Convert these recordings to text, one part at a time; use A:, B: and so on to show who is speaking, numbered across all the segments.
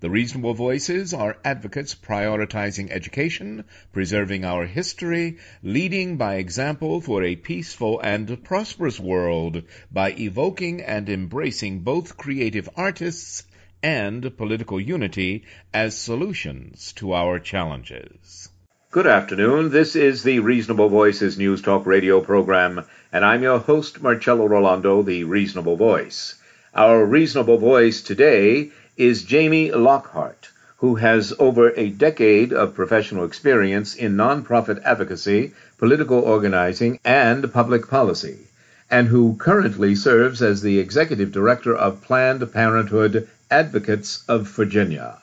A: The reasonable voices are advocates prioritizing education, preserving our history, leading by example for a peaceful and prosperous world by evoking and embracing both creative artists and political unity as solutions to our challenges. Good afternoon. This is the Reasonable Voices News Talk radio program, and I'm your host, Marcello Rollando, the Reasonable Voice. Our Reasonable Voice today is Jamie Lockhart, who has over a decade of professional experience in nonprofit advocacy, political organizing, and public policy, and who currently serves as the executive director of Planned Parenthood Advocates of Virginia.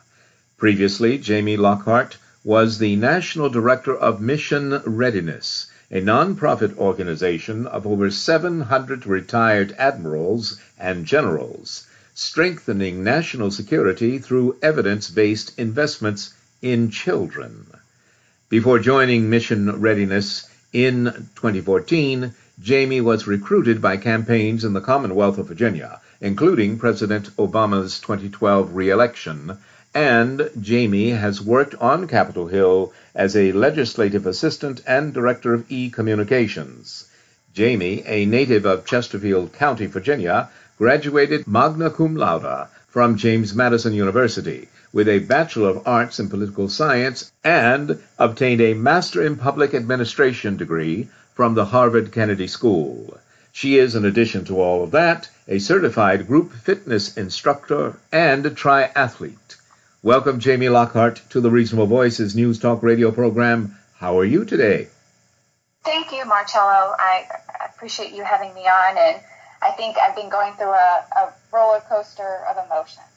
A: Previously, Jamie Lockhart was the national director of Mission Readiness, a nonprofit organization of over 700 retired admirals and generals strengthening national security through evidence based investments in children. Before joining Mission Readiness in 2014, Jamie was recruited by campaigns in the Commonwealth of Virginia, including President Obama's 2012 reelection, and Jamie has worked on Capitol Hill as a legislative assistant and director of e-communications. Jamie, a native of Chesterfield County, Virginia, graduated magna cum laude from James Madison University with a Bachelor of Arts in Political Science and obtained a Master in Public Administration degree from the Harvard Kennedy School. She is, in addition to all of that, a certified group fitness instructor and a triathlete. Welcome, Jamie Lockhart, to the Reasonable Voices News Talk radio program. How are you today?
B: Thank you, Marcello. I appreciate you having me on and I think I've been going through a, a roller coaster of emotions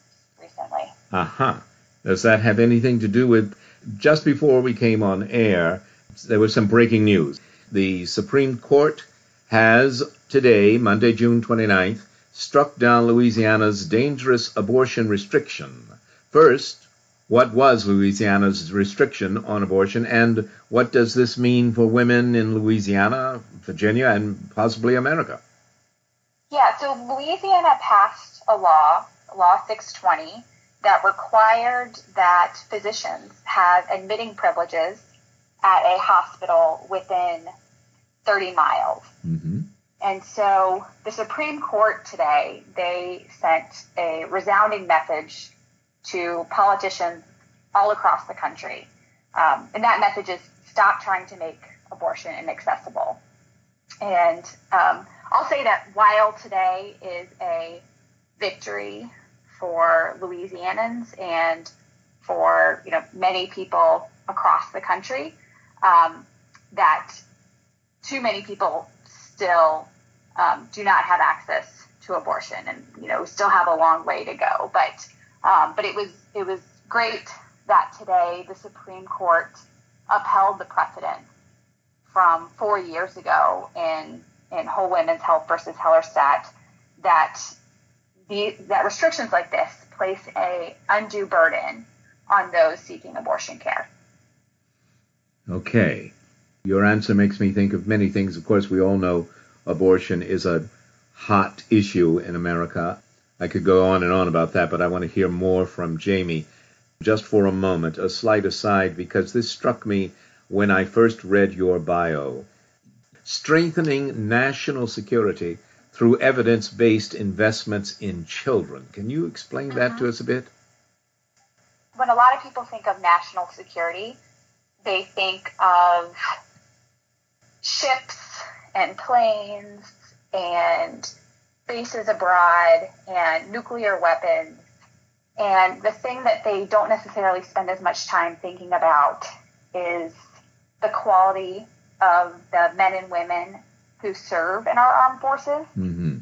B: recently.
A: Uh huh. Does that have anything to do with just before we came on air? There was some breaking news. The Supreme Court has today, Monday, June 29th, struck down Louisiana's dangerous abortion restriction. First, what was Louisiana's restriction on abortion, and what does this mean for women in Louisiana, Virginia, and possibly America?
B: Yeah, so Louisiana passed a law, Law 620, that required that physicians have admitting privileges at a hospital within 30 miles. Mm-hmm. And so the Supreme Court today, they sent a resounding message to politicians all across the country. Um, and that message is stop trying to make abortion inaccessible. And um, I'll say that while today is a victory for Louisianans and for you know many people across the country, um, that too many people still um, do not have access to abortion, and you know still have a long way to go. But um, but it was it was great that today the Supreme Court upheld the precedent from four years ago in in Whole Women's Health versus Hellerstedt that the that restrictions like this place a undue burden on those seeking abortion care.
A: Okay. Your answer makes me think of many things. Of course, we all know abortion is a hot issue in America. I could go on and on about that, but I want to hear more from Jamie. Just for a moment, a slight aside, because this struck me when I first read your bio. Strengthening national security through evidence based investments in children. Can you explain that to mm-hmm. us a bit?
B: When a lot of people think of national security, they think of ships and planes and bases abroad and nuclear weapons. And the thing that they don't necessarily spend as much time thinking about is the quality of the men and women who serve in our armed forces.
A: Mm-hmm.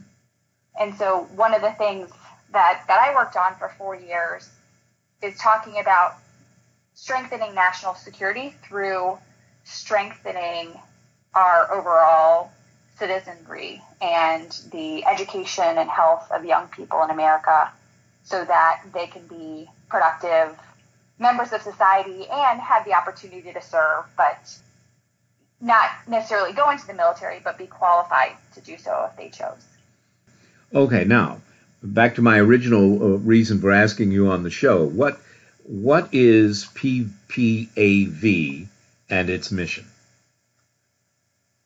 B: And so one of the things that, that I worked on for four years is talking about strengthening national security through strengthening our overall citizenry and the education and health of young people in America so that they can be productive members of society and have the opportunity to serve, but not necessarily go into the military, but be qualified to do so if they chose.
A: Okay, now back to my original uh, reason for asking you on the show. What what is PPAV and its mission?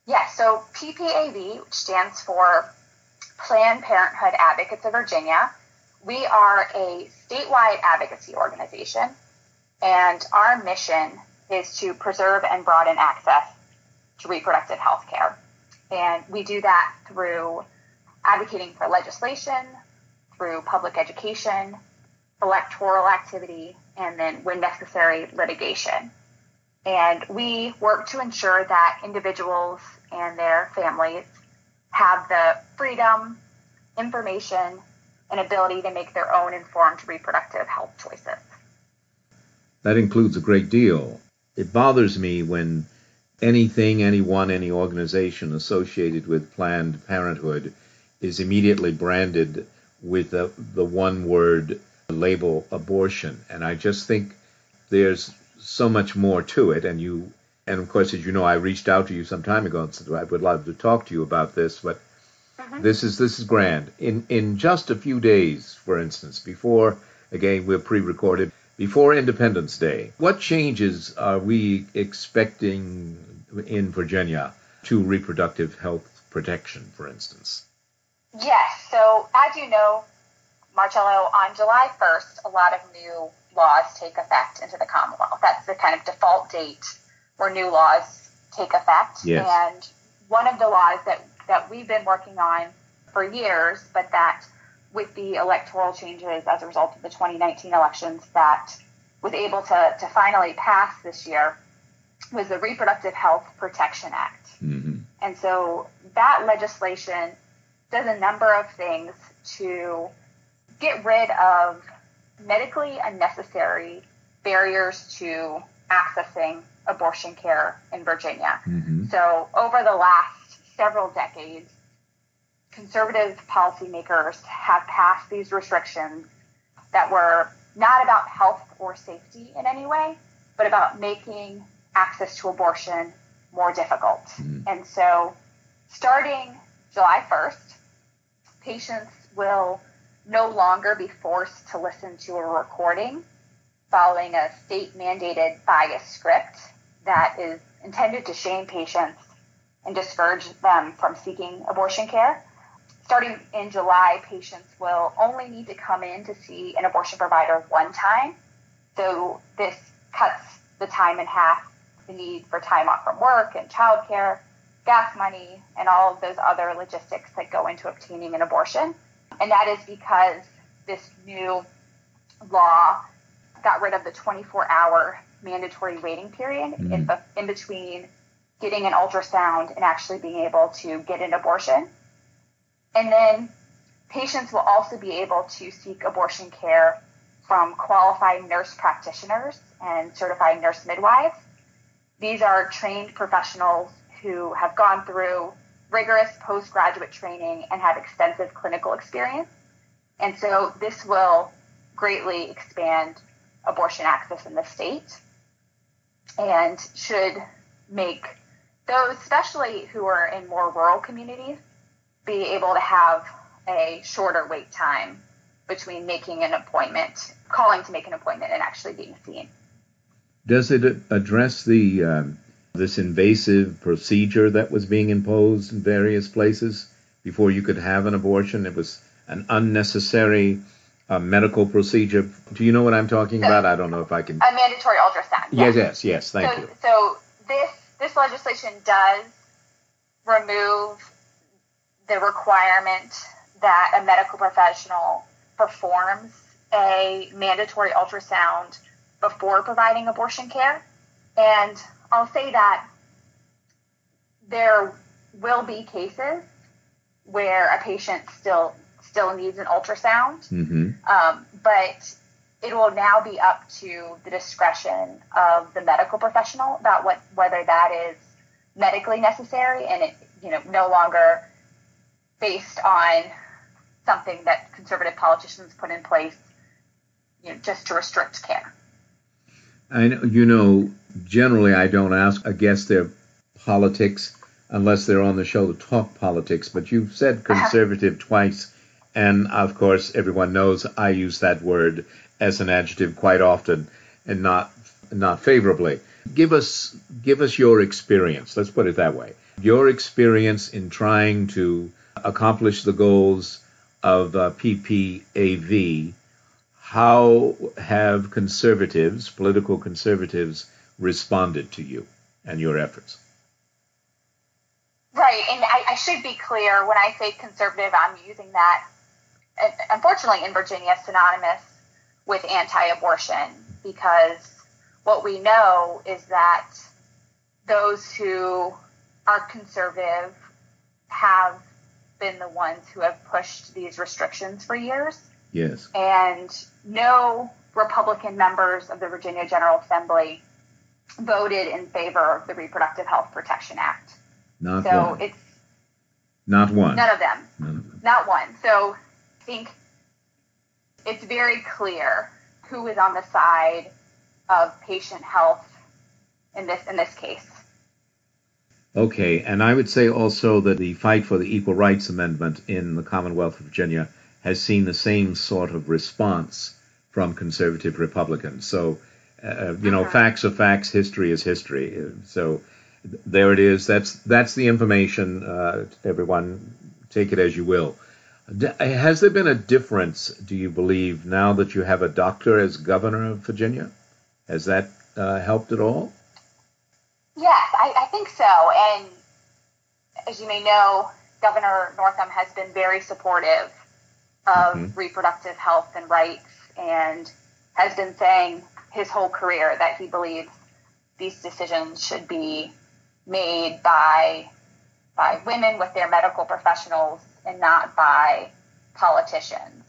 B: Yeah, so PPAV, which stands for Planned Parenthood Advocates of Virginia, we are a statewide advocacy organization, and our mission is to preserve and broaden access to reproductive health care. And we do that through advocating for legislation, through public education, electoral activity, and then, when necessary, litigation. And we work to ensure that individuals and their families have the freedom, information, and ability to make their own informed reproductive health choices.
A: That includes a great deal. It bothers me when anything, anyone, any organization associated with Planned Parenthood is immediately branded with the, the one word label abortion. And I just think there's so much more to it. And you, and of course, as you know, I reached out to you some time ago and said I would love to talk to you about this, but mm-hmm. this is this is grand. In in just a few days, for instance, before again we're pre-recorded before Independence Day, what changes are we expecting in Virginia to reproductive health protection, for instance?
B: Yes. So as you know, Marcello, on July 1st, a lot of new laws take effect into the Commonwealth. That's the kind of default date where new laws take effect.
A: Yes.
B: And one of the laws that, that we've been working on for years, but that with the electoral changes as a result of the 2019 elections that was able to, to finally pass this year was the Reproductive Health Protection Act.
A: Mm-hmm.
B: And so that legislation does a number of things to get rid of medically unnecessary barriers to accessing abortion care in Virginia.
A: Mm-hmm.
B: So, over the last several decades, conservative policymakers have passed these restrictions that were not about health or safety in any way, but about making access to abortion more difficult.
A: Mm-hmm.
B: And so, starting July 1st, patients will no longer be forced to listen to a recording following a state mandated bias script that is intended to shame patients and discourage them from seeking abortion care. Starting in July, patients will only need to come in to see an abortion provider one time. So this cuts the time in half, the need for time off from work and childcare, gas money, and all of those other logistics that go into obtaining an abortion. And that is because this new law got rid of the 24 hour mandatory waiting period mm-hmm. in, in between getting an ultrasound and actually being able to get an abortion. And then patients will also be able to seek abortion care from qualified nurse practitioners and certified nurse midwives. These are trained professionals who have gone through rigorous postgraduate training and have extensive clinical experience. And so this will greatly expand abortion access in the state and should make those, especially who are in more rural communities, be able to have a shorter wait time between making an appointment, calling to make an appointment, and actually being seen.
A: Does it address the um, this invasive procedure that was being imposed in various places before you could have an abortion. It was an unnecessary uh, medical procedure. Do you know what I'm talking about? I don't know if I can.
B: A mandatory ultrasound.
A: Yes, yes, yes. Thank
B: so,
A: you.
B: So this this legislation does remove the requirement that a medical professional performs a mandatory ultrasound before providing abortion care. And I'll say that there will be cases where a patient still still needs an ultrasound,
A: Mm-hmm.
B: um, but it will now be up to the discretion of the medical professional about what whether that is medically necessary and it you know no longer based on something that conservative politicians put in place you know just to restrict care.
A: I know, you know, generally I don't ask a guest their politics unless they're on the show to talk politics, but you've said conservative twice, and of course everyone knows I use that word as an adjective quite often and not not favorably. Give us give us your experience. Let's put it that way. Your experience in trying to accomplish the goals of uh, PPAV how have conservatives, political conservatives, responded to you and your efforts?
B: Right, and I, I should be clear when I say conservative, I'm using that, unfortunately, in Virginia, synonymous with anti abortion, because what we know is that those who are conservative have been the ones who have pushed these restrictions for years.
A: Yes.
B: And no Republican members of the Virginia General Assembly voted in favor of the Reproductive Health Protection Act.
A: Not
B: so
A: one.
B: it's
A: Not one.
B: none of them.
A: None of them.
B: Not one. So I think it's very clear who is on the side of patient health in this in this case.
A: Okay, and I would say also that the fight for the Equal Rights Amendment in the Commonwealth of Virginia has seen the same sort of response from conservative Republicans. So, uh, you know,
B: Uh-huh.
A: facts are facts, history is history. Uh, So, there it is. That's that's the information. Uh, everyone, take it as you will. D- has there been a difference, do you believe, now that you have a doctor as governor of Virginia? Has that uh, helped at all?
B: Yes, I, I think so. And as you may know, Governor Northam has been very supportive of
A: Mhm.
B: reproductive health and rights and has been saying his whole career that he believes these decisions should be made by by women with their medical professionals and not by politicians.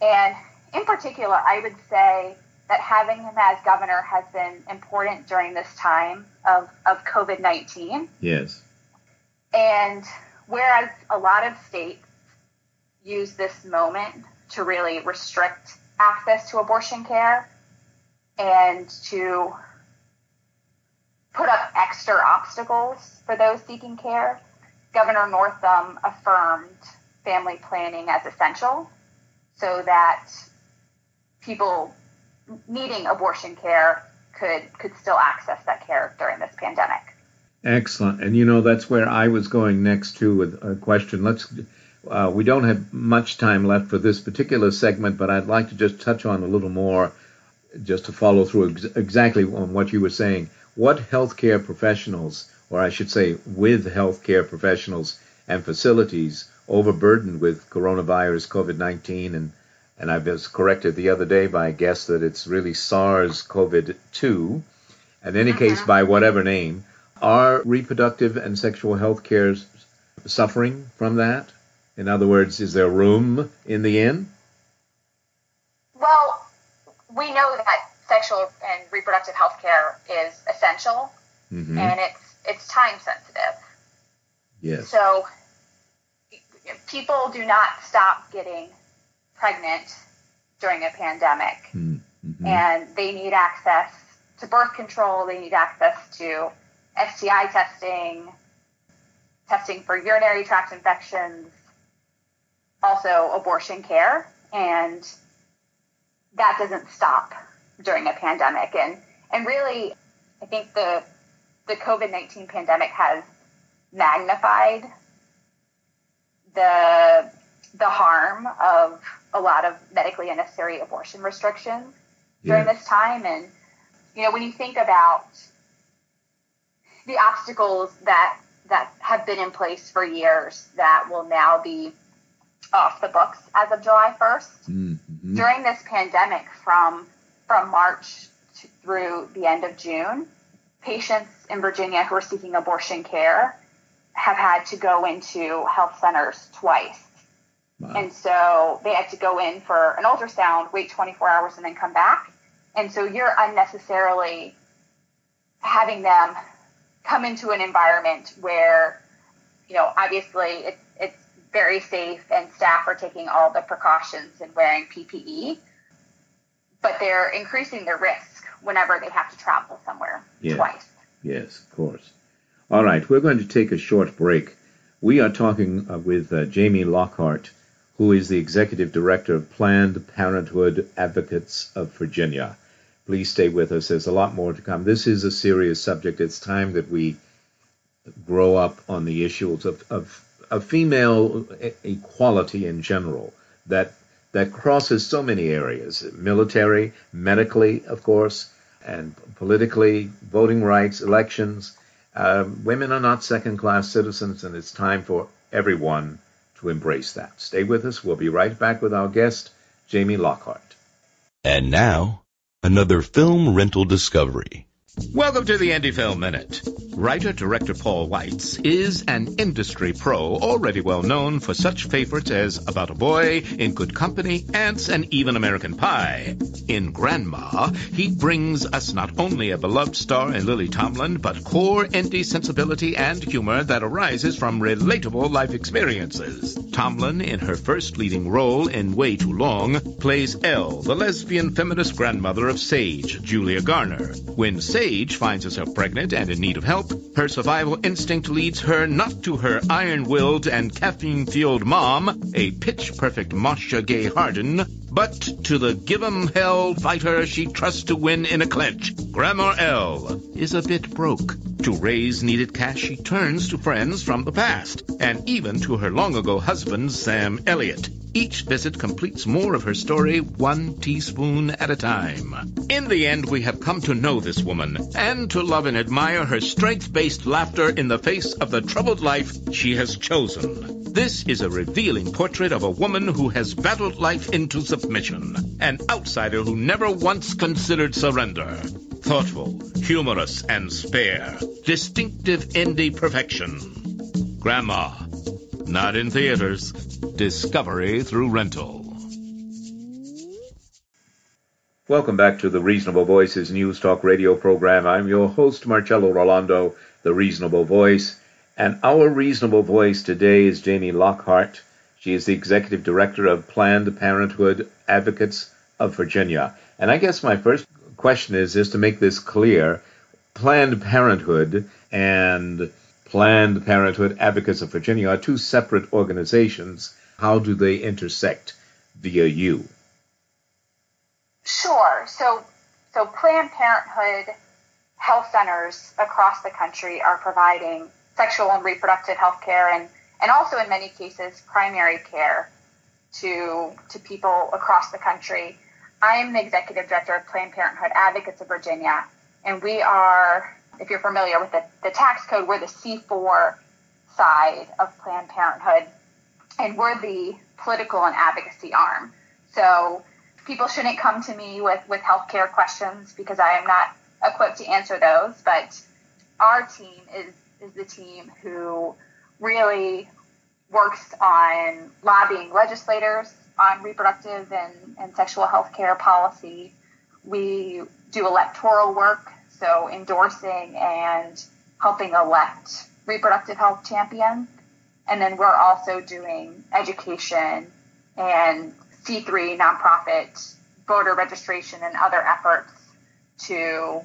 B: And in particular, I would say that having him as governor has been important during this time of, of COVID 19.
A: Yes.
B: And whereas a lot of states use this moment to really restrict access to abortion care and to put up extra obstacles for those seeking care, Governor Northam affirmed family planning as essential so that people needing abortion care could could still access that care during this pandemic.
A: Excellent. And you know, that's where I was going next to with a question. Let's, uh, we don't have much time left for this particular segment, but I'd like to just touch on a little more, just to follow through ex- exactly on what you were saying. What healthcare professionals, or I should say, with healthcare professionals and facilities overburdened with coronavirus, COVID 19, and and I was corrected the other day by a guest that it's really SARS CoV 2, in any case, by whatever name. Are reproductive and sexual health care suffering from that? In other words, is there room in the inn?
B: Well, we know that sexual and reproductive health care is essential
A: Mm-hmm.
B: and it's it's time sensitive.
A: Yes.
B: So people do not stop getting pregnant during a pandemic
A: Mm-hmm.
B: and they need access to birth control, they need access to STI testing, testing for urinary tract infections, also abortion care, and that doesn't stop during a pandemic. And and really, I think the the COVID 19 pandemic has magnified the, the harm of a lot of medically unnecessary abortion restrictions during this time. And, you know, when you think about the obstacles that that have been in place for years that will now be off the books as of July 1st. Mm-hmm. During this pandemic, from from March to, through the end of June, patients in Virginia who are seeking abortion care have had to go into health centers twice. Wow. And so they had to go in for an ultrasound, wait 24 hours, and then come back. And so you're unnecessarily having them come into an environment where, you know, obviously it's, it's very safe and staff are taking all the precautions and wearing PPE, but they're increasing their risk whenever they have to travel somewhere
A: yes.
B: twice.
A: Yes, of course. All right, we're going to take a short break. We are talking uh, with uh, Jamie Lockhart, who is the Executive Director of Planned Parenthood Advocates of Virginia. Please stay with us. There's a lot more to come. This is a serious subject. It's time that we grow up on the issues of, of, of female equality in general that that crosses so many areas military, medically, of course, and politically, voting rights, elections. Uh, women are not second class citizens, and it's time for everyone to embrace that. Stay with us. We'll be right back with our guest, Jamie Lockhart.
C: And now, Another film rental discovery.
A: Welcome to the Indie Film Minute. Writer director Paul Weitz is an industry pro, already well known for such favorites as About a Boy, In Good Company, Antz, and even American Pie. In Grandma, he brings us not only a beloved star in Lily Tomlin, but core indie sensibility and humor that arises from relatable life experiences. Tomlin, in her first leading role in Way Too Long, plays Elle, the lesbian feminist grandmother of Sage, Julia Garner. When Sage finds herself pregnant and in need of help, her survival instinct leads her not to her iron-willed and caffeine-fueled mom, a pitch-perfect Marcia Gay Harden, but to the give 'em hell fighter she trusts to win in a clinch. Grandma Elle is a bit broke. To raise needed cash, she turns to friends from the past, and even to her long-ago husband, Sam Elliott. Each visit completes more of her story, one teaspoon at a time. In the end, we have come to know this woman, and to love and admire her strength-based laughter in the face of the troubled life she has chosen. This is a revealing portrait of a woman who has battled life into submission, an outsider who never once considered surrender. Thoughtful, humorous, and spare. Distinctive indie perfection. Grandma. Not in theaters. Discovery through rental. Welcome back to the Reasonable Voices News Talk radio program. I'm your host, Marcello Rollando, the Reasonable Voice. And our Reasonable Voice today is Jamie Lockhart. She is the Executive Director of Planned Parenthood Advocates of Virginia. And I guess my first question is, is to make this clear, Planned Parenthood and Planned Parenthood Advocates of Virginia are two separate organizations. How do they intersect via you?
B: Sure. So, so Planned Parenthood health centers across the country are providing sexual and reproductive health care and, and also in many cases primary care to, to people across the country. I am the executive director of Planned Parenthood Advocates of Virginia, and we are if you're familiar with the, the tax code, we're the C4 side of Planned Parenthood, and we're the political and advocacy arm. So people shouldn't come to me with, with healthcare questions because I am not equipped to answer those, but our team is, is the team who really works on lobbying legislators on reproductive and, and sexual health care policy. We do electoral work so endorsing and helping elect reproductive health champions. And then we're also doing education and C3 nonprofit voter registration and other efforts to you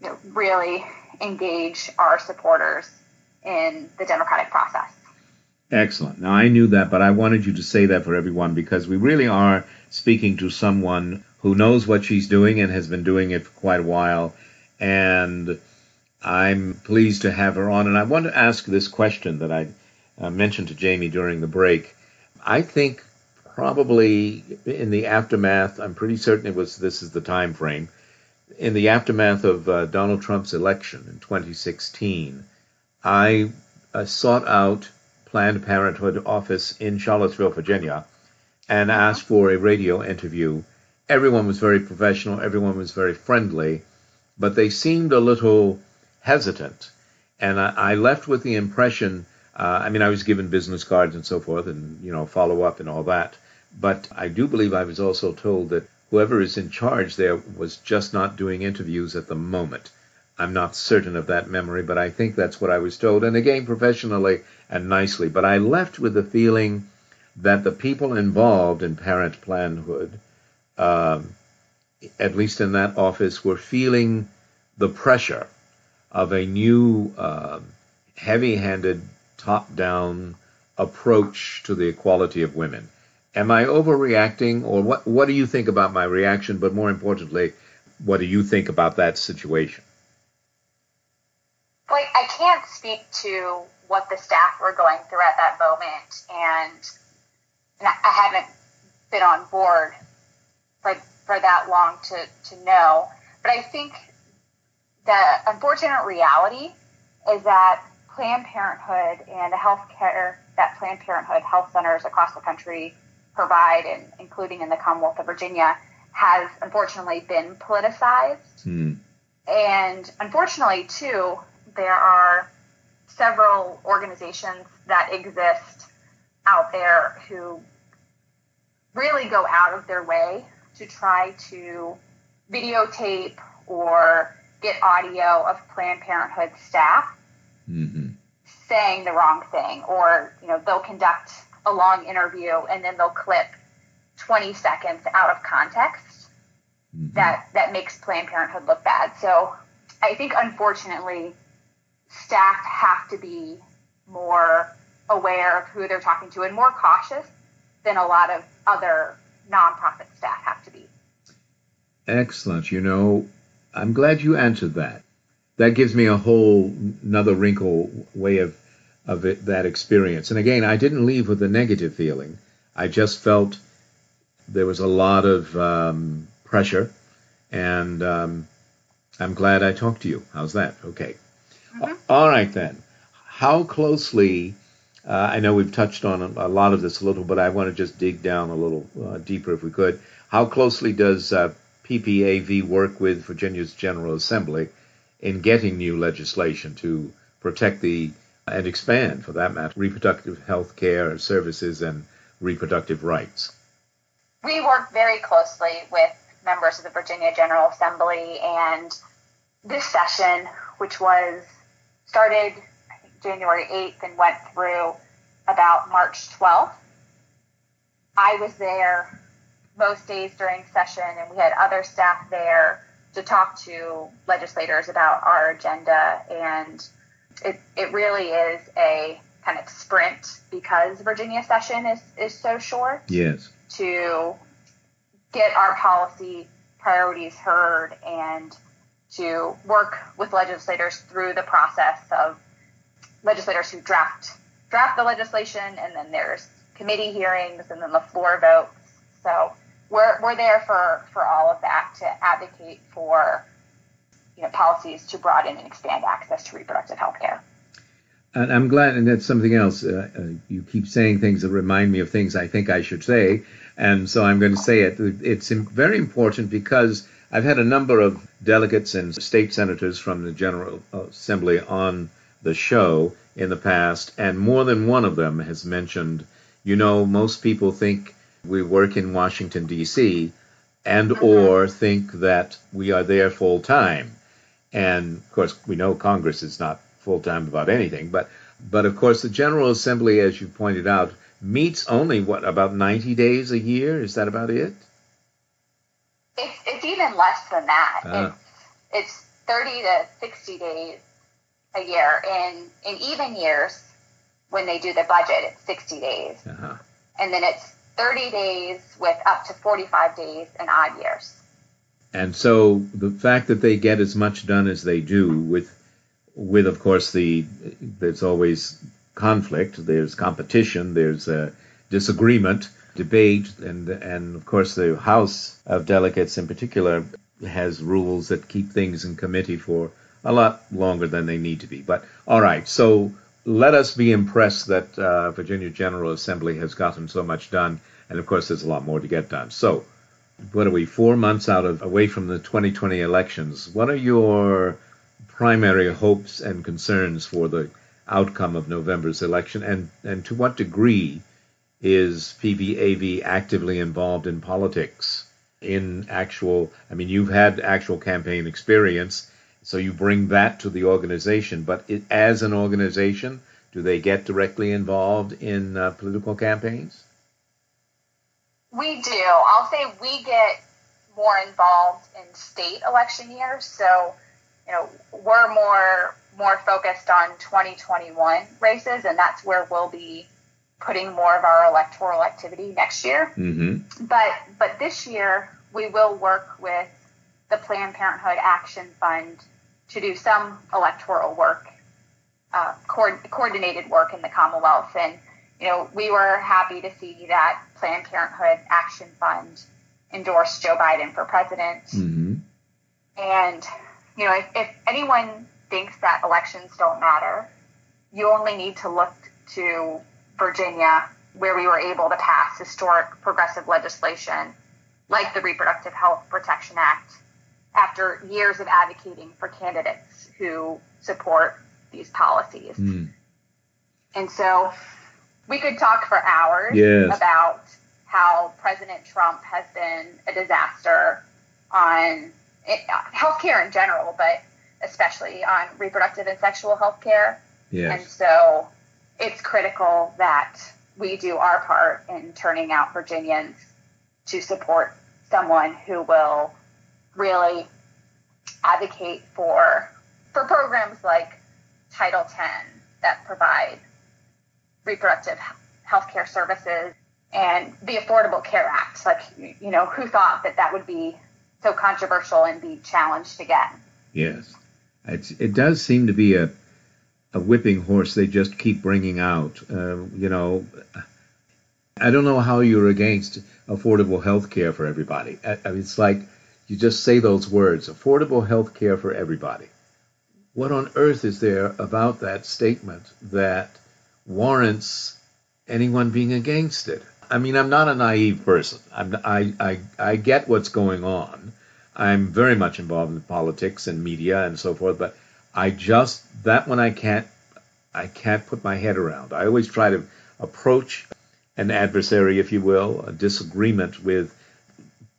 B: know, really engage our supporters in the democratic process.
A: Excellent. Now, I knew that, but I wanted you to say that for everyone because we really are speaking to someone who knows what she's doing and has been doing it for quite a while and I'm pleased to have her on, and I want to ask this question that I uh, mentioned to Jamie during the break. I think probably in the aftermath, I'm pretty certain it was this is the time frame. In the aftermath of uh, Donald Trump's election in 2016, I uh, sought out Planned Parenthood office in Charlottesville, Virginia, and asked for a radio interview. Everyone was very professional, everyone was very friendly, but they seemed a little hesitant. And I, I left with the impression, uh, I mean, I was given business cards and so forth, and, you know, follow up and all that. But I do believe I was also told that whoever is in charge there was just not doing interviews at the moment. I'm not certain of that memory, but I think that's what I was told. And again, professionally and nicely. But I left with the feeling that the people involved in parent planhood, um, at least in that office, we were feeling the pressure of a new, uh, heavy-handed, top-down approach to the equality of women. Am I overreacting, or what? What do you think about my reaction? But more importantly, what do you think about that situation?
B: Like, I can't speak to what the staff were going through at that moment, and, and I haven't been on board for for that long to to know. But I think the unfortunate reality is that Planned Parenthood and the health care that Planned Parenthood health centers across the country provide, and including in the Commonwealth of Virginia, has unfortunately been politicized.
A: Hmm.
B: And unfortunately, too, there are several organizations that exist out there who really go out of their way to try to videotape or get audio of Planned Parenthood staff
A: mm-hmm.
B: saying the wrong thing, or you know they'll conduct a long interview and then they'll clip 20 seconds out of context
A: mm-hmm.
B: that that makes Planned Parenthood look bad. So I think unfortunately staff have to be more aware of who they're talking to and more cautious than a lot of other nonprofit staff have to be.
A: Excellent. You know, I'm glad you answered that. That gives me a whole another wrinkle way of of it, that experience. And again, I didn't leave with a negative feeling. I just felt there was a lot of um, pressure, and um, I'm glad I talked to you. How's that? Okay.
B: Mm-hmm.
A: All right then. How closely? Uh, I know we've touched on a, a, lot of this a little, but I want to just dig down a little uh, deeper if we could. How closely does uh, PPAV work with Virginia's General Assembly in getting new legislation to protect the and expand, for that matter, reproductive health care services and reproductive rights?
B: We work very closely with members of the Virginia General Assembly, and this session, which was started January 8th and went through about March 12th, I was there most days during session, and we had other staff there to talk to legislators about our agenda. And it, it really is a kind of sprint because Virginia session is, is so short.
A: Yes.
B: To get our policy priorities heard and to work with legislators through the process of legislators who draft draft the legislation and then there's committee hearings and then the floor votes. So we're, we're there for, for all of that to advocate for you know, policies to broaden and expand access to reproductive health care.
A: And I'm glad, and that's something else. Uh, uh, you keep saying things that remind me of things I think I should say, and so I'm going to say it. It's very important because I've had a number of delegates and state senators from the General Assembly on the show in the past, and more than one of them has mentioned, you know, most people think we work in Washington D.C. and
B: Mm-hmm.
A: or think that we are there full time. And of course, we know Congress is not full time about anything, but but of course, the General Assembly, as you pointed out, meets only what about 90 days a year? Is that about it?
B: It's, it's even less than that.
A: Ah.
B: It's, it's 30 to 60 days a year. In in even years, when they do the budget, it's 60 days,
A: Uh-huh.
B: and then it's 30 days with up to 45 days in odd years.
A: And so the fact that they get as much done as they do with with, of course, the there's always conflict, there's competition, there's disagreement, debate, and and of course the House of Delegates in particular has rules that keep things in committee for a lot longer than they need to be. But all right, so let us be impressed that uh, Virginia General Assembly has gotten so much done, and of course there's a lot more to get done. So, what are we four months out of away from the 2020 elections? What are your primary hopes and concerns for the outcome of November's election, and and to what degree is PVAV actively involved in politics? In actual, I mean, you've had actual campaign experience so you bring that to the organization, but it, as an organization, do they get directly involved in uh, political campaigns?
B: We do. I'll say we get more involved in state election years. So, you know, we're more more focused on 2021 races, and that's where we'll be putting more of our electoral activity next year.
A: Mm-hmm.
B: But but this year we will work with the Planned Parenthood Action Fund to do some electoral work, uh, co- coordinated work in the Commonwealth. And, you know, we were happy to see that Planned Parenthood Action Fund endorsed Joe Biden for president.
A: Mm-hmm.
B: And, you know, if, if anyone thinks that elections don't matter, you only need to look to Virginia, where we were able to pass historic progressive legislation like the Reproductive Health Protection Act after years of advocating for candidates who support these policies.
A: Mm.
B: And so we could talk for hours
A: yes.
B: about how President Trump has been a disaster on it, healthcare in general, but especially on reproductive and sexual health care.
A: Yes.
B: And so it's critical that we do our part in turning out Virginians to support someone who will really advocate for for programs like Title X that provide reproductive health care services and the Affordable Care Act. Like, you know, who thought that that would be so controversial and be challenged again?
A: Yes, it's, it does seem to be a a whipping horse they just keep bringing out. Uh, you know, I don't know how you're against affordable health care for everybody. I, I mean, it's like you just say those words affordable health care for everybody. What on earth is there about that statement that warrants anyone being against it? I mean, I'm not a naive person. I'm, I, I, I get what's going on. I'm very much involved in politics and media and so forth, but I just that one I can't I can't put my head around. I always try to approach an adversary, if you will, a disagreement with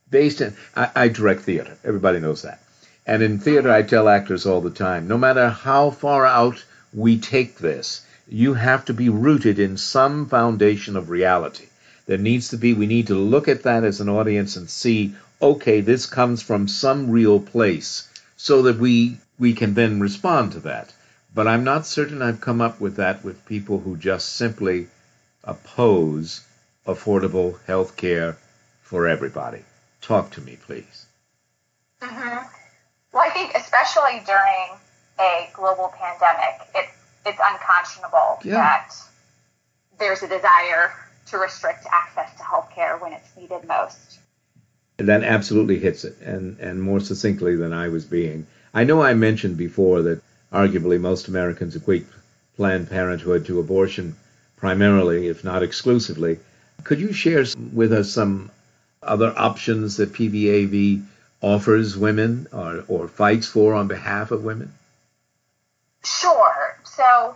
A: based in I, I direct theater. Everybody knows that. And in theater I tell actors all the time, no matter how far out we take this, you have to be rooted in some foundation of reality. There needs to be we need to look at that as an audience and see, okay, this comes from some real place so that we we can then respond to that. But I'm not certain I've come up with that with people who just simply oppose affordable health care for everybody. Talk to me, please.
B: Mm-hmm. Well, I think especially during a global pandemic, it's it's unconscionable
A: yeah.
B: that there's a desire to restrict access to health care when it's needed most.
A: That absolutely hits it, and, and more succinctly than I was being. I know I mentioned before that arguably most Americans equate Planned Parenthood to abortion primarily, if not exclusively. Could you share with us some other options that PVAV offers women or, or fights for on behalf of women?
B: Sure. So,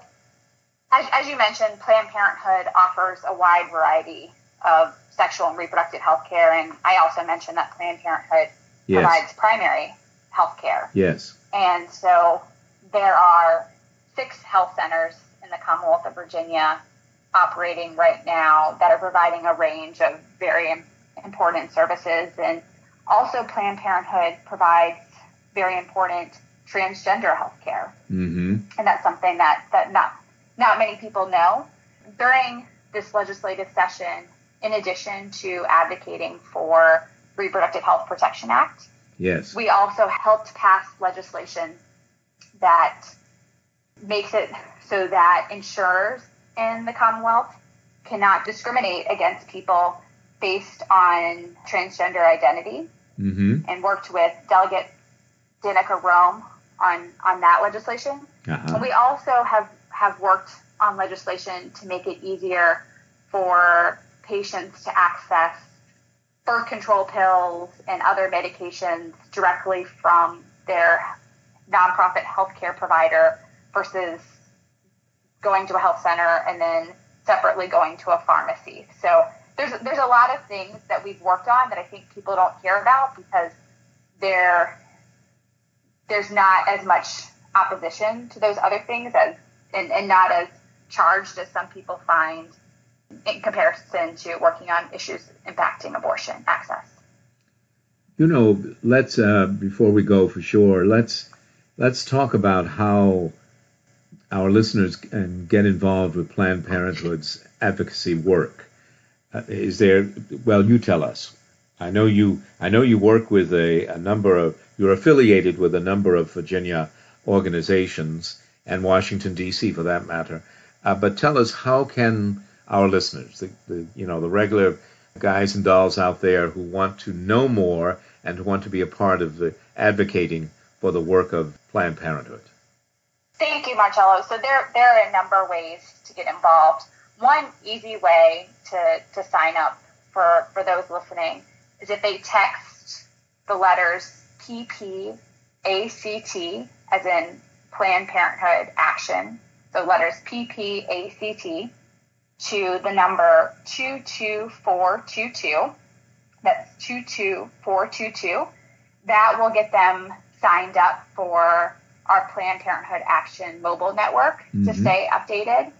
B: as, as you mentioned, Planned Parenthood offers a wide variety of sexual and reproductive health care, and I also mentioned that Planned Parenthood
A: yes.
B: provides primary health care.
A: Yes.
B: And so there are six health centers in the Commonwealth of Virginia operating right now that are providing a range of very important services. And also, Planned Parenthood provides very important transgender health care.
A: Mm-hmm.
B: And that's something that, that not, not many people know. During this legislative session, in addition to advocating for Reproductive Health Protection Act,
A: yes,
B: we also helped pass legislation that makes it so that insurers in the Commonwealth cannot discriminate against people based on transgender identity
A: Mm-hmm.
B: and worked with Delegate Danica Roem on, on that legislation.
A: Uh-huh.
B: And we also have, have worked on legislation to make it easier for patients to access birth control pills and other medications directly from their nonprofit healthcare provider versus going to a health center and then separately going to a pharmacy. So there's there's a lot of things that we've worked on that I think people don't hear about because there there's not as much opposition to those other things as and, and not as charged as some people find in comparison to working on issues impacting abortion access.
A: You know, let's uh, before we go for sure, let's let's talk about how our listeners can get involved with Planned Parenthood's advocacy work. Uh, is there? Well, you tell us. I know you. I know you work with a, a number of. You're affiliated with a number of Virginia organizations and Washington D.C. for that matter. Uh, but tell us, how can our listeners, the, the you know the regular guys and dolls out there who want to know more and who want to be a part of the advocating for the work of Planned Parenthood?
B: Thank you, Marcello. So there, there are a number of ways to get involved. One easy way to, to sign up for, for those listening is if they text the letters PPACT, as in Planned Parenthood Action, so letters PPACT, to the number 22422. That's 22422. That will get them signed up for our Planned Parenthood Action mobile network mm-hmm. to stay updated.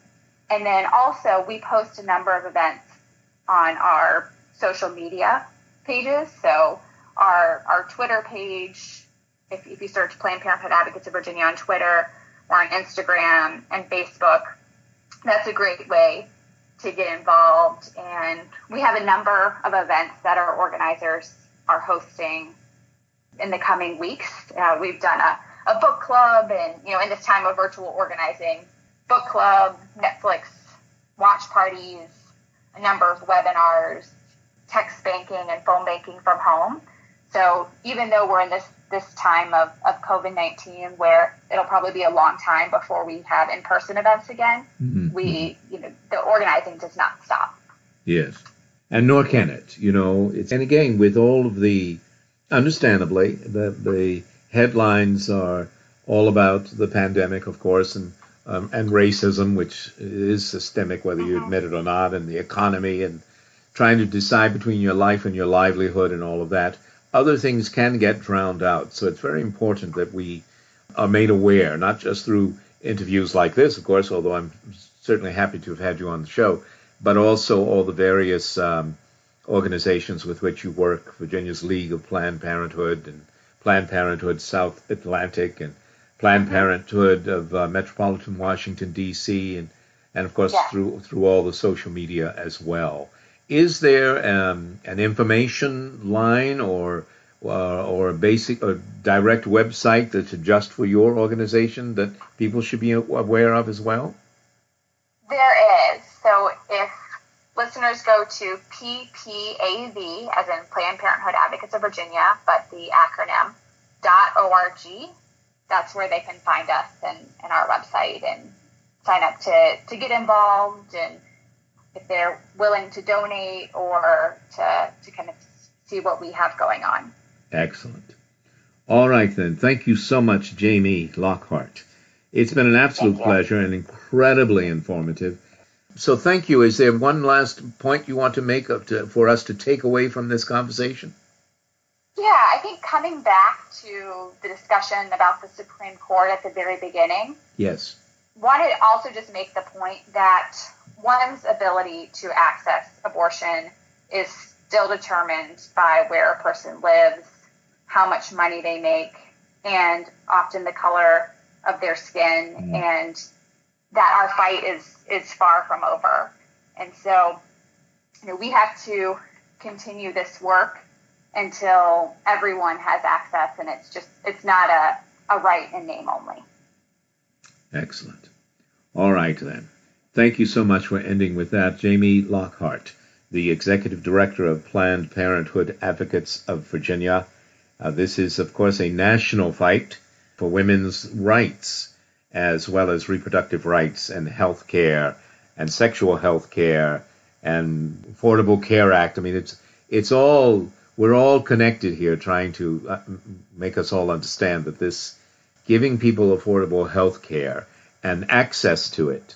B: And then also, we post a number of events on our social media pages. So, our, our Twitter page, if, if you search Planned Parenthood Advocates of Virginia on Twitter or on Instagram and Facebook, that's a great way to get involved. And we have a number of events that our organizers are hosting in the coming weeks. Uh, we've done a, a book club, and you know, in this time of virtual organizing, book club, Netflix watch parties, a number of webinars, text banking, and phone banking from home. So even though we're in this this time of, of COVID nineteen, where it'll probably be a long time before we have in person events again, mm-hmm. we you know the organizing does not stop.
A: Yes, and nor can it. You know, it's and again with all of the understandably, the, the headlines are all about the pandemic, of course, and um, and racism, which is systemic, whether you admit it or not, and the economy, and trying to decide between your life and your livelihood and all of that. Other things can get drowned out, so it's very important that we are made aware, not just through interviews like this, of course, although I'm certainly happy to have had you on the show, but also all the various um, organizations with which you work, Virginia's League of Planned Parenthood and Planned Parenthood South Atlantic and Planned. Parenthood of uh, Metropolitan Washington D.C. and and of course yeah. through through all the social media as well. Is there um, an information line or uh, or a basic or direct website that's just for your organization that people should be aware of as well?
B: There is. So if listeners go to PPAV, as in Planned Parenthood Advocates of Virginia, but the acronym dot .org. That's where they can find us and, and our website and sign up to, to get involved and if they're willing to donate or to, to kind of see what we have going on.
A: Excellent. All right, then. Thank you so much, Jamie Lockhart. It's been an absolute pleasure and incredibly informative. So thank you. Is there one last point you want to make to, for us to take away from this conversation?
B: Yeah, I think coming back to the discussion about the Supreme Court at the very beginning.
A: Yes.
B: Wanted to also just make the point that one's ability to access abortion is still determined by where a person lives, how much money they make, and often the color of their skin mm. and that our fight is is far from over. And so, you know, we have to continue this work until everyone has access and it's just it's not a, a right in name only.
A: Excellent. All right, then. Thank you so much for ending with that. Jamie Lockhart, the Executive Director of Planned Parenthood Advocates of Virginia. Uh, this is, of course, a national fight for women's rights as well as reproductive rights and health care and sexual health care and Affordable Care Act. I mean, it's it's all we're all connected here, trying to uh, make us all understand that this giving people affordable health care and access to it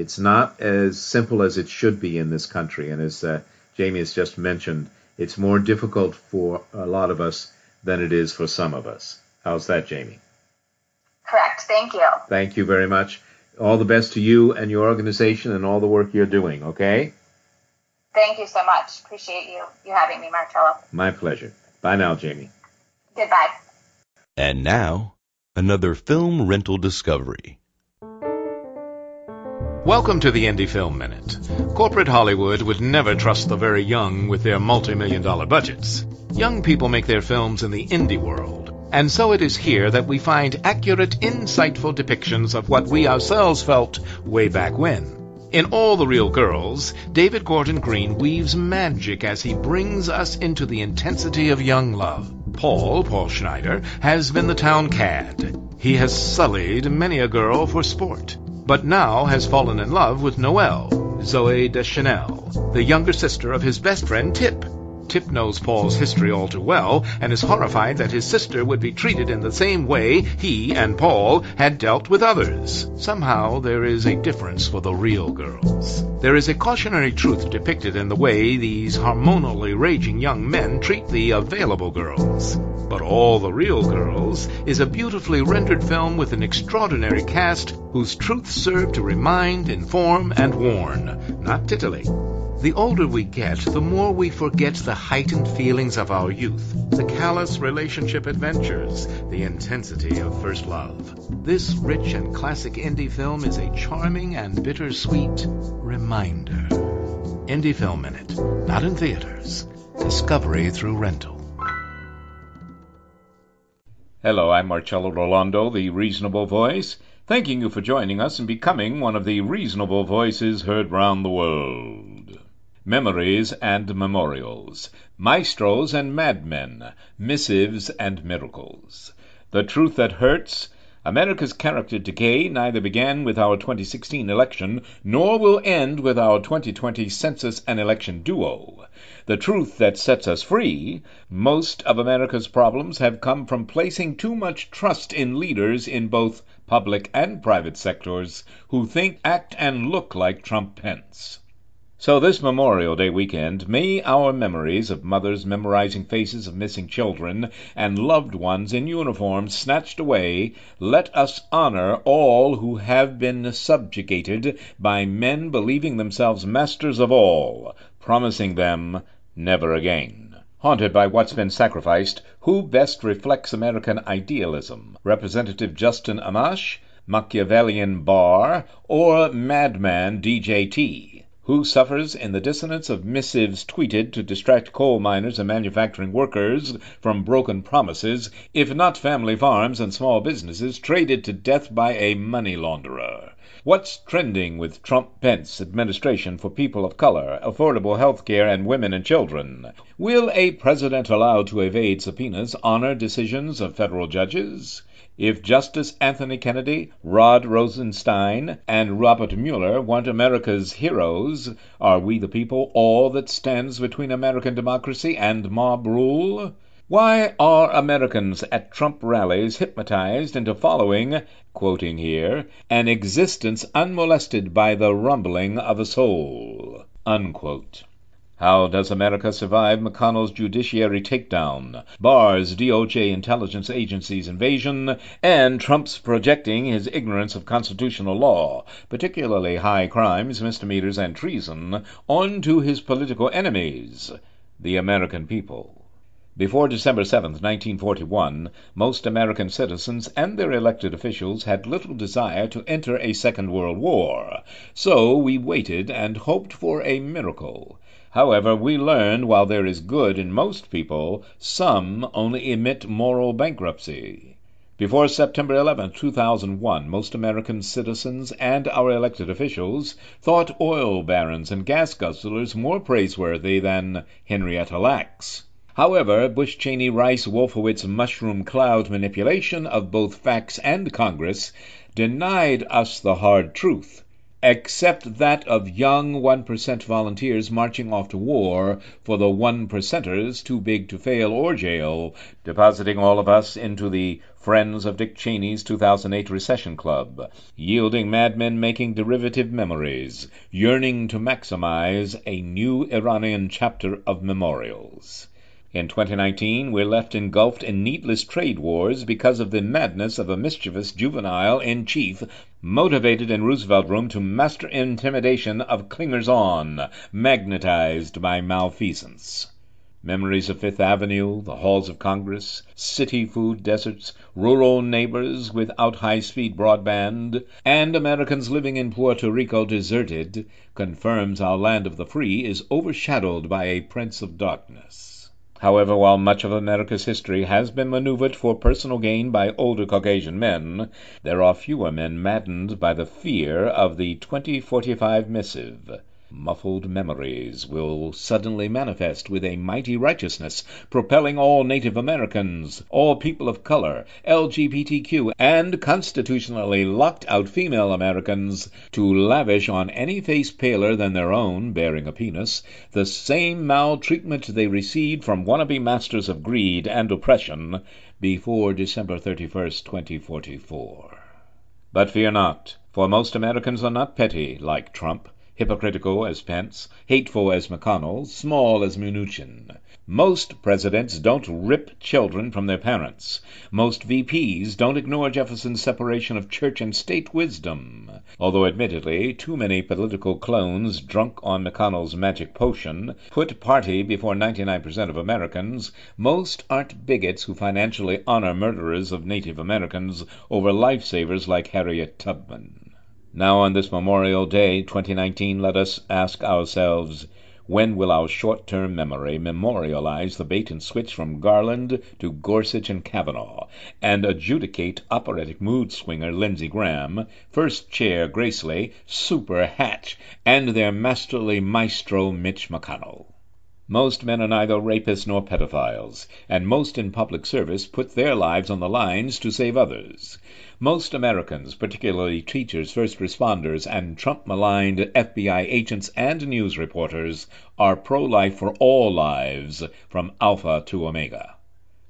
A: it's not as simple as it should be in this country. And as uh, Jamie has just mentioned, it's more difficult for a lot of us than it is for some of us. How's that, Jamie?
B: Correct. Thank you.
A: Thank you very much. All the best to you and your organization and all the work you're doing, okay?
B: Thank you so much. Appreciate you you having me, Marcello.
A: My pleasure. Bye now, Jamie.
B: Goodbye.
C: And now, another film rental discovery.
A: Welcome to the Indie Film Minute. Corporate Hollywood would never trust the very young with their multi-million dollar budgets. Young people make their films in the indie world. And so it is here that we find accurate, insightful depictions of what we ourselves felt way back when. In All the Real Girls, David Gordon Green weaves magic as he brings us into the intensity of young love. Paul, Paul Schneider, has been the town cad. He has sullied many a girl for sport but now has fallen in love with Noelle, Zooey Deschanel, the younger sister of his best friend Tip. Tip knows Paul's history all too well and is horrified that his sister would be treated in the same way he and Paul had dealt with others. Somehow there is a difference for the real girls. There is a cautionary truth depicted in the way these hormonally raging young men treat the available girls. But All the Real Girls is a beautifully rendered film with an extraordinary cast whose truths serve to remind, inform, and warn, not titillate. The older we get, the more we forget the heightened feelings of our youth, the callous relationship adventures, the intensity of first love. This rich and classic indie film is a charming and bittersweet reminder. Indie Film Minute, not in theaters. Discovery through rental. Hello, I'm Marcello Rollando, the Reasonable Voice, thanking you for joining us and becoming one of the reasonable voices heard round the world. Memories and Memorials, Maestros and Madmen, Missives and Miracles. The Truth That Hurts, America's character decay neither began with our 2016 election nor will end with our 2020 census and election duo. The truth that sets us free most of America's problems have come from placing too much trust in leaders in both public and private sectors who think, act, and look like Trump Pence. So this Memorial Day weekend, may our memories of mothers memorizing faces of missing children and loved ones in uniform snatched away, let us honor all who have been subjugated by men believing themselves masters of all, promising them never again. Haunted by what's been sacrificed, who best reflects American idealism? Representative Justin Amash, Machiavellian Barr, or madman DJT? Who suffers in the dissonance of missives tweeted to distract coal miners and manufacturing workers from broken promises, if not family farms and small businesses traded to death by a money launderer? What's trending with Trump Pence administration for people of color, affordable health care, and women and children? Will a president allowed to evade subpoenas honor decisions of federal judges? If Justice Anthony Kennedy, Rod Rosenstein, and Robert Mueller weren't America's heroes, are we the people all that stands between American democracy and mob rule? Why are Americans at Trump rallies hypnotized into following, quoting here, an existence unmolested by the rumbling of a soul? Unquote. How does America survive McConnell's judiciary takedown, Barr's DOJ intelligence agency's invasion, and Trump's projecting his ignorance of constitutional law, particularly high crimes, misdemeanors, and treason, onto his political enemies, the American people? Before December 7, 1941, most American citizens and their elected officials had little desire to enter a Second World War, so we waited and hoped for a miracle. However, we learned while there is good in most people, some only emit moral bankruptcy. Before September 11, 2001, most American citizens and our elected officials thought oil barons and gas guzzlers more praiseworthy than Henrietta Lacks. However, Bush Cheney Rice Wolfowitz mushroom cloud manipulation of both facts and Congress denied us the hard truth except that of young 1% volunteers marching off to war for the 1 percenters too big to fail or jail, depositing all of us into the Friends of Dick Cheney's 2008 Recession Club, yielding madmen making derivative memories, yearning to maximize a new Iranian chapter of memorials. In 2019, we're left engulfed in needless trade wars because of the madness of a mischievous juvenile in chief, motivated in Roosevelt Room to master intimidation of clingers on, magnetized by malfeasance. Memories of Fifth Avenue, the halls of Congress, city food deserts, rural neighbors without high speed broadband, and Americans living in Puerto Rico deserted confirms our land of the free is overshadowed by a prince of darkness. However, while much of America's history has been maneuvered for personal gain by older Caucasian men, there are fewer men maddened by the fear of the 2045 missive muffled memories will suddenly manifest with a mighty righteousness, propelling all Native Americans, all people of color, LGBTQ, and constitutionally locked out female Americans to lavish on any face paler than their own, bearing a penis, the same maltreatment they received from wannabe masters of greed and oppression before December 31st, 2044. But fear not, for most Americans are not petty like Trump hypocritical as Pence, hateful as McConnell, small as Mnuchin. Most presidents don't rip children from their parents. Most VPs don't ignore Jefferson's separation of church and state wisdom. Although admittedly too many political clones drunk on McConnell's magic potion put party before 99% of Americans, most aren't bigots who financially honor murderers of Native Americans over lifesavers like Harriet Tubman. Now, on this Memorial Day 2019, let us ask ourselves when will our short term memory memorialize the bait and switch from Garland to Gorsuch and Kavanaugh, and adjudicate operatic mood swinger Lindsey Graham, first chair Grassley, super Hatch, and their masterly maestro Mitch McConnell? Most men are neither rapists nor pedophiles, and most in public service put their lives on the lines to save others. Most Americans, particularly teachers, first responders, and Trump maligned FBI agents and news reporters, are pro life for all lives, from Alpha to Omega.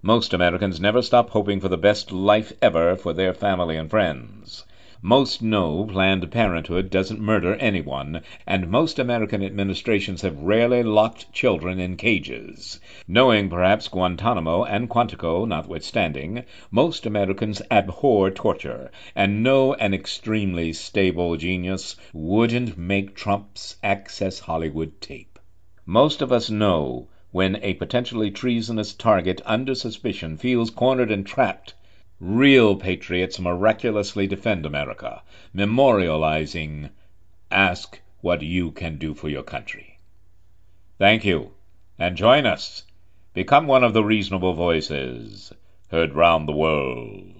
A: Most Americans never stop hoping for the best life ever for their family and friends. Most know Planned Parenthood doesn't murder anyone, and most American administrations have rarely locked children in cages. Knowing perhaps Guantanamo and Quantico notwithstanding, most Americans abhor torture, and know an extremely stable genius wouldn't make Trump's Access Hollywood tape. Most of us know when a potentially treasonous target under suspicion feels cornered and trapped Real patriots miraculously defend America, memorializing Ask what you can do for your country. Thank you, and join us. Become one of the reasonable voices heard round the world.